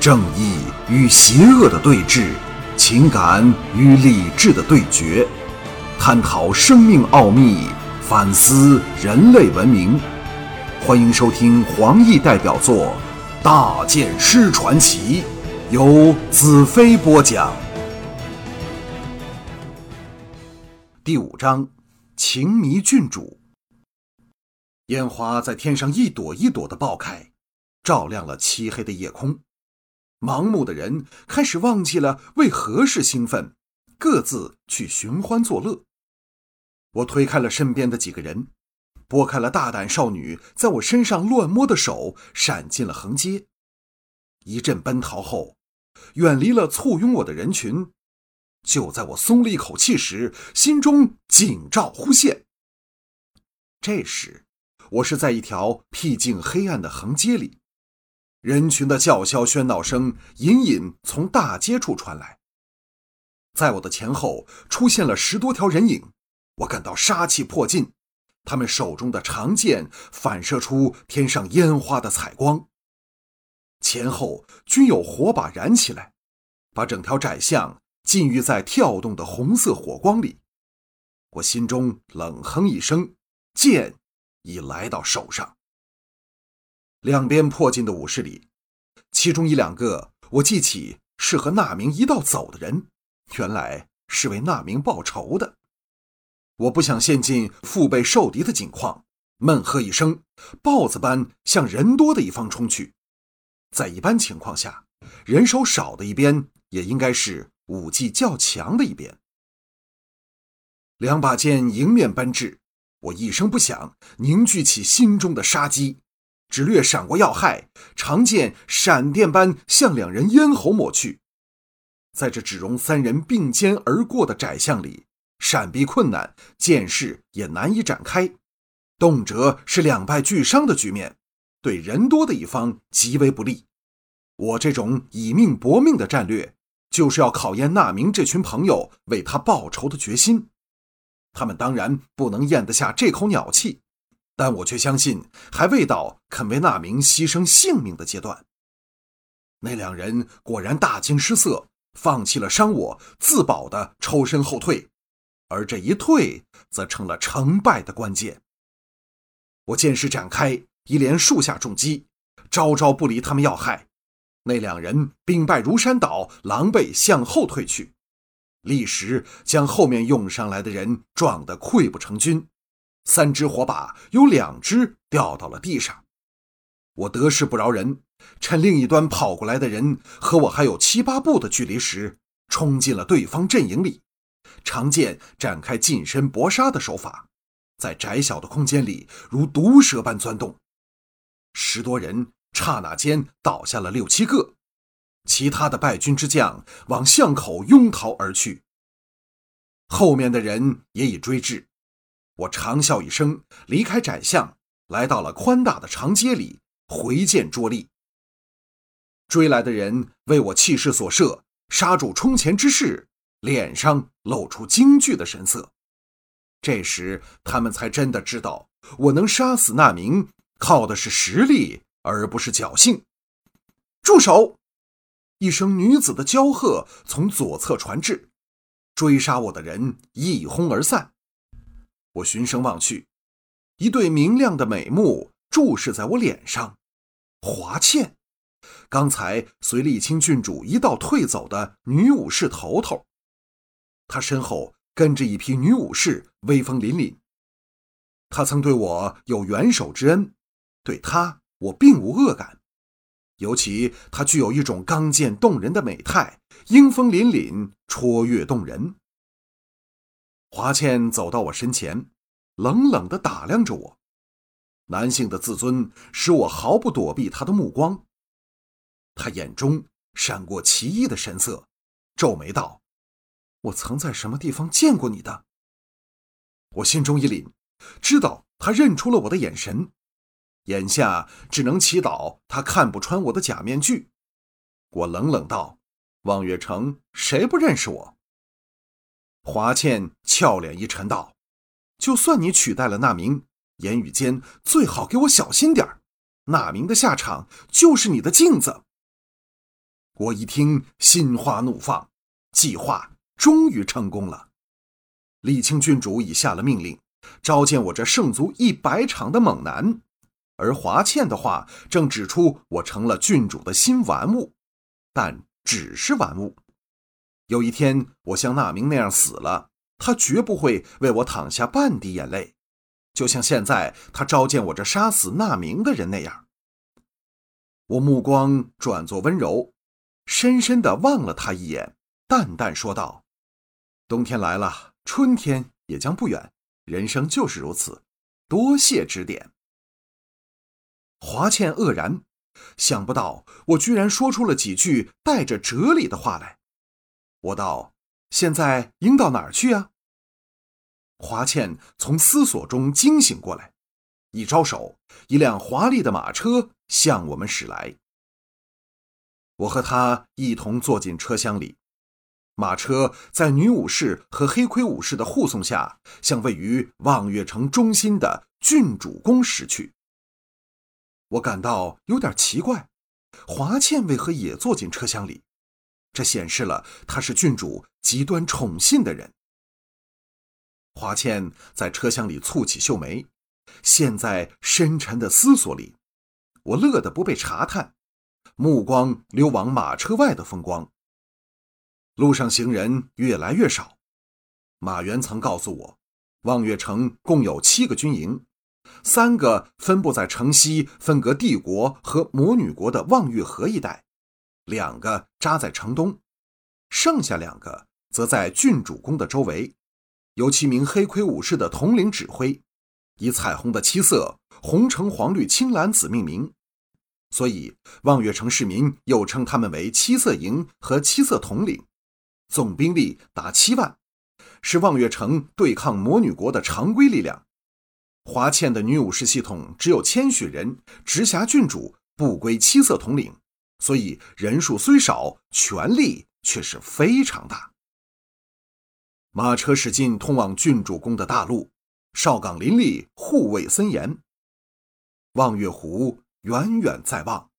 正义与邪恶的对峙，情感与理智的对决，探讨生命奥秘，反思人类文明。欢迎收听黄奕代表作《大剑师传奇》，由子飞播讲。第五章：情迷郡主。烟花在天上一朵一朵的爆开，照亮了漆黑的夜空。盲目的人开始忘记了为何事兴奋，各自去寻欢作乐。我推开了身边的几个人，拨开了大胆少女在我身上乱摸的手，闪进了横街。一阵奔逃后，远离了簇拥我的人群。就在我松了一口气时，心中警兆忽现。这时，我是在一条僻静黑暗的横街里。人群的叫嚣喧闹声隐隐从大街处传来，在我的前后出现了十多条人影，我感到杀气迫近，他们手中的长剑反射出天上烟花的彩光，前后均有火把燃起来，把整条窄巷浸浴在跳动的红色火光里。我心中冷哼一声，剑已来到手上。两边迫近的武士里，其中一两个我记起是和那明一道走的人，原来是为那明报仇的。我不想陷进腹背受敌的境况，闷喝一声，豹子般向人多的一方冲去。在一般情况下，人手少的一边也应该是武技较强的一边。两把剑迎面奔至，我一声不响，凝聚起心中的杀机。只略闪过要害，长剑闪电般向两人咽喉抹去。在这只容三人并肩而过的窄巷里，闪避困难，剑势也难以展开，动辄是两败俱伤的局面，对人多的一方极为不利。我这种以命搏命的战略，就是要考验那明这群朋友为他报仇的决心。他们当然不能咽得下这口鸟气。但我却相信，还未到肯为那名牺牲性命的阶段。那两人果然大惊失色，放弃了伤我，自保的抽身后退，而这一退，则成了成败的关键。我剑势展开，一连数下重击，招招不离他们要害。那两人兵败如山倒，狼狈向后退去，立时将后面涌上来的人撞得溃不成军。三支火把有两支掉到了地上，我得势不饶人，趁另一端跑过来的人和我还有七八步的距离时，冲进了对方阵营里，长剑展开近身搏杀的手法，在窄小的空间里如毒蛇般钻动，十多人刹那间倒下了六七个，其他的败军之将往巷口拥逃而去，后面的人也已追至。我长啸一声，离开窄巷，来到了宽大的长街里，回见卓力。追来的人为我气势所慑，杀住冲前之势，脸上露出惊惧的神色。这时，他们才真的知道，我能杀死那名，靠的是实力，而不是侥幸。住手！一声女子的娇喝从左侧传至，追杀我的人一哄而散。我循声望去，一对明亮的美目注视在我脸上。华倩，刚才随丽清郡主一道退走的女武士头头，她身后跟着一批女武士，威风凛凛。她曾对我有援手之恩，对她我并无恶感。尤其她具有一种刚健动人的美态，英风凛凛，绰约动人。华倩走到我身前，冷冷地打量着我。男性的自尊使我毫不躲避他的目光。他眼中闪过奇异的神色，皱眉道：“我曾在什么地方见过你的？”我心中一凛，知道他认出了我的眼神。眼下只能祈祷他看不穿我的假面具。我冷冷道：“望月城谁不认识我？”华倩俏脸一沉，道：“就算你取代了那名，言语间最好给我小心点儿。那名的下场就是你的镜子。”我一听，心花怒放，计划终于成功了。李清郡主已下了命令，召见我这胜足一百场的猛男，而华倩的话正指出我成了郡主的新玩物，但只是玩物。有一天我像那明那样死了，他绝不会为我淌下半滴眼泪，就像现在他召见我这杀死那明的人那样。我目光转作温柔。深深的望了他一眼，淡淡说道：“冬天来了，春天也将不远。人生就是如此，多谢指点。”华倩愕然，想不到我居然说出了几句带着哲理的话来。我道：“现在应到哪儿去啊？”华倩从思索中惊醒过来，一招手，一辆华丽的马车向我们驶来。我和他一同坐进车厢里，马车在女武士和黑盔武士的护送下，向位于望月城中心的郡主宫驶去。我感到有点奇怪，华倩为何也坐进车厢里？这显示了他是郡主极端宠信的人。华倩在车厢里蹙起秀眉，陷在深沉的思索里。我乐得不被查探。目光流往马车外的风光。路上行人越来越少。马原曾告诉我，望月城共有七个军营，三个分布在城西分隔帝国和魔女国的望月河一带，两个扎在城东，剩下两个则在郡主宫的周围，由七名黑盔武士的统领指挥，以彩虹的七色——红、橙、黄、绿、青、蓝、紫命名。所以，望月城市民又称他们为七色营和七色统领，总兵力达七万，是望月城对抗魔女国的常规力量。华倩的女武士系统只有千许人，直辖郡主，不归七色统领，所以人数虽少，权力却是非常大。马车驶进通往郡主宫的大路，哨岗林立，护卫森严。望月湖。远远在望，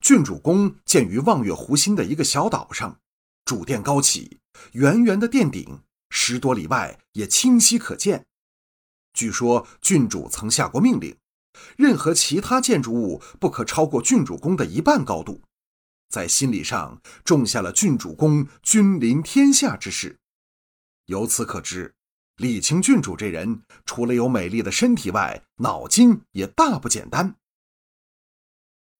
郡主宫建于望月湖心的一个小岛上，主殿高起，圆圆的殿顶十多里外也清晰可见。据说郡主曾下过命令，任何其他建筑物不可超过郡主宫的一半高度，在心理上种下了郡主宫君临天下之势。由此可知，李清郡主这人除了有美丽的身体外，脑筋也大不简单。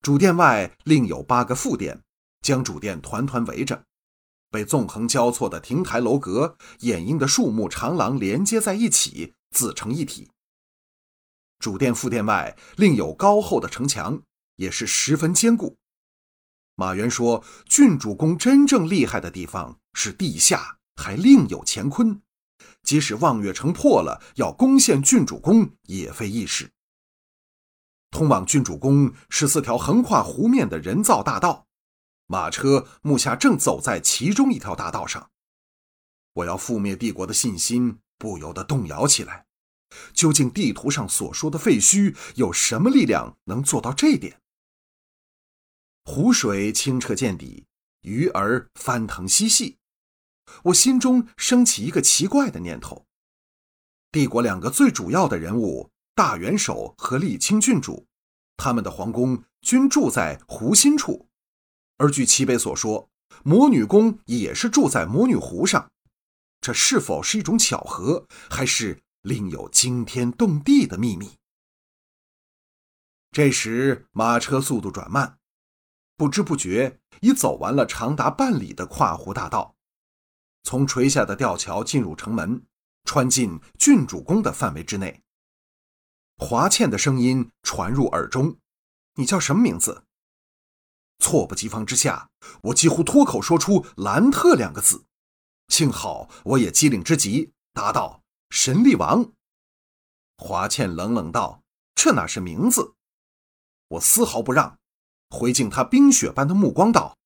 主殿外另有八个副殿，将主殿团团围着，被纵横交错的亭台楼阁、掩映的树木长廊连接在一起，自成一体。主殿副殿外另有高厚的城墙，也是十分坚固。马原说，郡主宫真正厉害的地方是地下还另有乾坤，即使望月城破了，要攻陷郡主宫也非易事。通往郡主宫是四条横跨湖面的人造大道，马车目下正走在其中一条大道上。我要覆灭帝国的信心不由得动摇起来。究竟地图上所说的废墟有什么力量能做到这点？湖水清澈见底，鱼儿翻腾嬉戏，我心中升起一个奇怪的念头：帝国两个最主要的人物。大元首和沥青郡主，他们的皇宫均住在湖心处，而据齐北所说，魔女宫也是住在魔女湖上。这是否是一种巧合，还是另有惊天动地的秘密？这时，马车速度转慢，不知不觉已走完了长达半里的跨湖大道，从垂下的吊桥进入城门，穿进郡主宫的范围之内。华倩的声音传入耳中：“你叫什么名字？”措不及防之下，我几乎脱口说出“兰特”两个字。幸好我也机灵之极，答道：“神力王。”华倩冷冷道：“这哪是名字？”我丝毫不让，回敬他冰雪般的目光道：“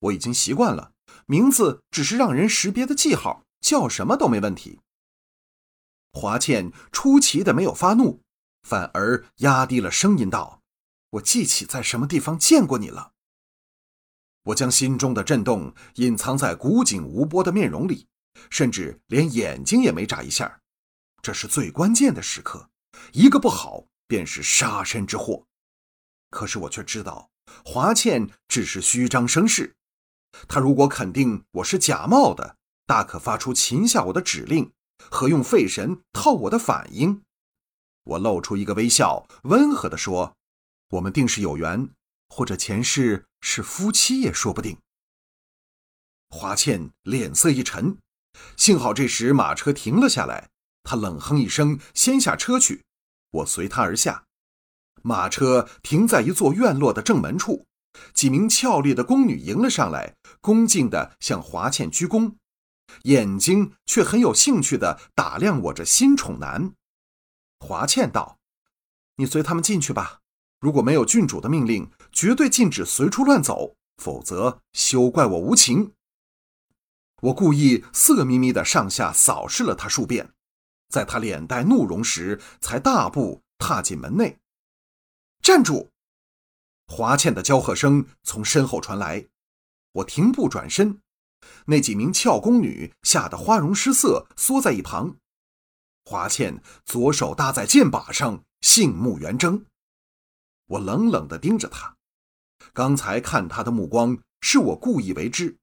我已经习惯了，名字只是让人识别的记号，叫什么都没问题。”华倩出奇的没有发怒。反而压低了声音道：“我记起在什么地方见过你了。”我将心中的震动隐藏在古井无波的面容里，甚至连眼睛也没眨一下。这是最关键的时刻，一个不好便是杀身之祸。可是我却知道，华倩只是虚张声势。他如果肯定我是假冒的，大可发出擒下我的指令，和用废神套我的反应。我露出一个微笑，温和地说：“我们定是有缘，或者前世是夫妻也说不定。”华倩脸色一沉，幸好这时马车停了下来，他冷哼一声，先下车去。我随他而下，马车停在一座院落的正门处，几名俏丽的宫女迎了上来，恭敬地向华倩鞠躬，眼睛却很有兴趣地打量我这新宠男。华倩道：“你随他们进去吧。如果没有郡主的命令，绝对禁止随处乱走，否则休怪我无情。”我故意色眯眯的上下扫视了他数遍，在他脸带怒容时，才大步踏进门内。站住！华倩的娇喝声从身后传来，我停步转身，那几名俏宫女吓得花容失色，缩在一旁。华倩左手搭在剑把上，杏目圆睁。我冷冷地盯着她，刚才看她的目光是我故意为之，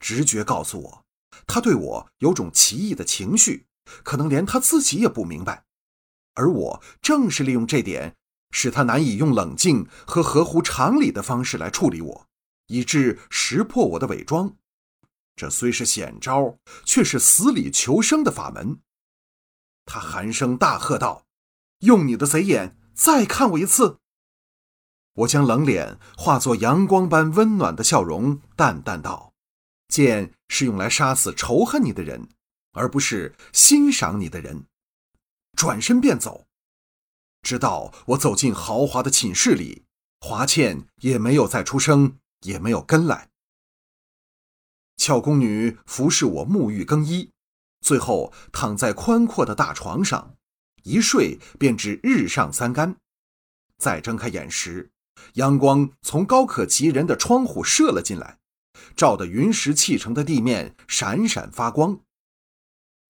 直觉告诉我，她对我有种奇异的情绪，可能连他自己也不明白。而我正是利用这点，使他难以用冷静和合乎常理的方式来处理我，以致识破我的伪装。这虽是险招，却是死里求生的法门。他寒声大喝道：“用你的贼眼再看我一次！”我将冷脸化作阳光般温暖的笑容，淡淡道：“剑是用来杀死仇恨你的人，而不是欣赏你的人。”转身便走。直到我走进豪华的寝室里，华倩也没有再出声，也没有跟来。俏宫女服侍我沐浴更衣。最后躺在宽阔的大床上，一睡便至日上三竿。再睁开眼时，阳光从高可及人的窗户射了进来，照得云石砌成的地面闪闪发光。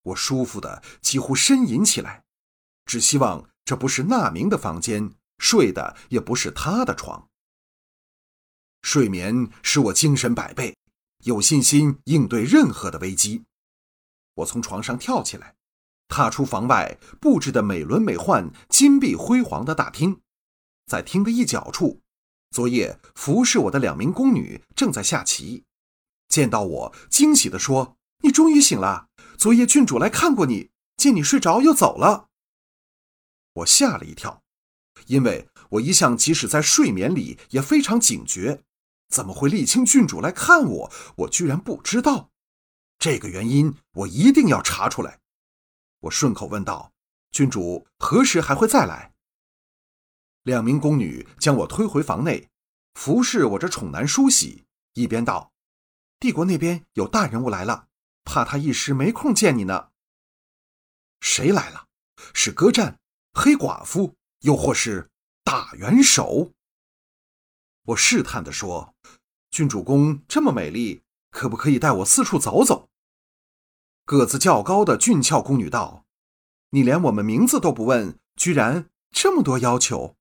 我舒服的几乎呻吟起来，只希望这不是那明的房间，睡的也不是他的床。睡眠使我精神百倍，有信心应对任何的危机。我从床上跳起来，踏出房外布置的美轮美奂、金碧辉煌的大厅，在厅的一角处，昨夜服侍我的两名宫女正在下棋。见到我，惊喜地说：“你终于醒了！昨夜郡主来看过你，见你睡着又走了。”我吓了一跳，因为我一向即使在睡眠里也非常警觉，怎么会沥青郡主来看我？我居然不知道。这个原因我一定要查出来。我顺口问道：“郡主何时还会再来？”两名宫女将我推回房内，服侍我这宠男梳洗，一边道：“帝国那边有大人物来了，怕他一时没空见你呢。”谁来了？是歌战、黑寡妇，又或是大元首？我试探地说：“郡主宫这么美丽。”可不可以带我四处走走？个子较高的俊俏宫女道：“你连我们名字都不问，居然这么多要求？”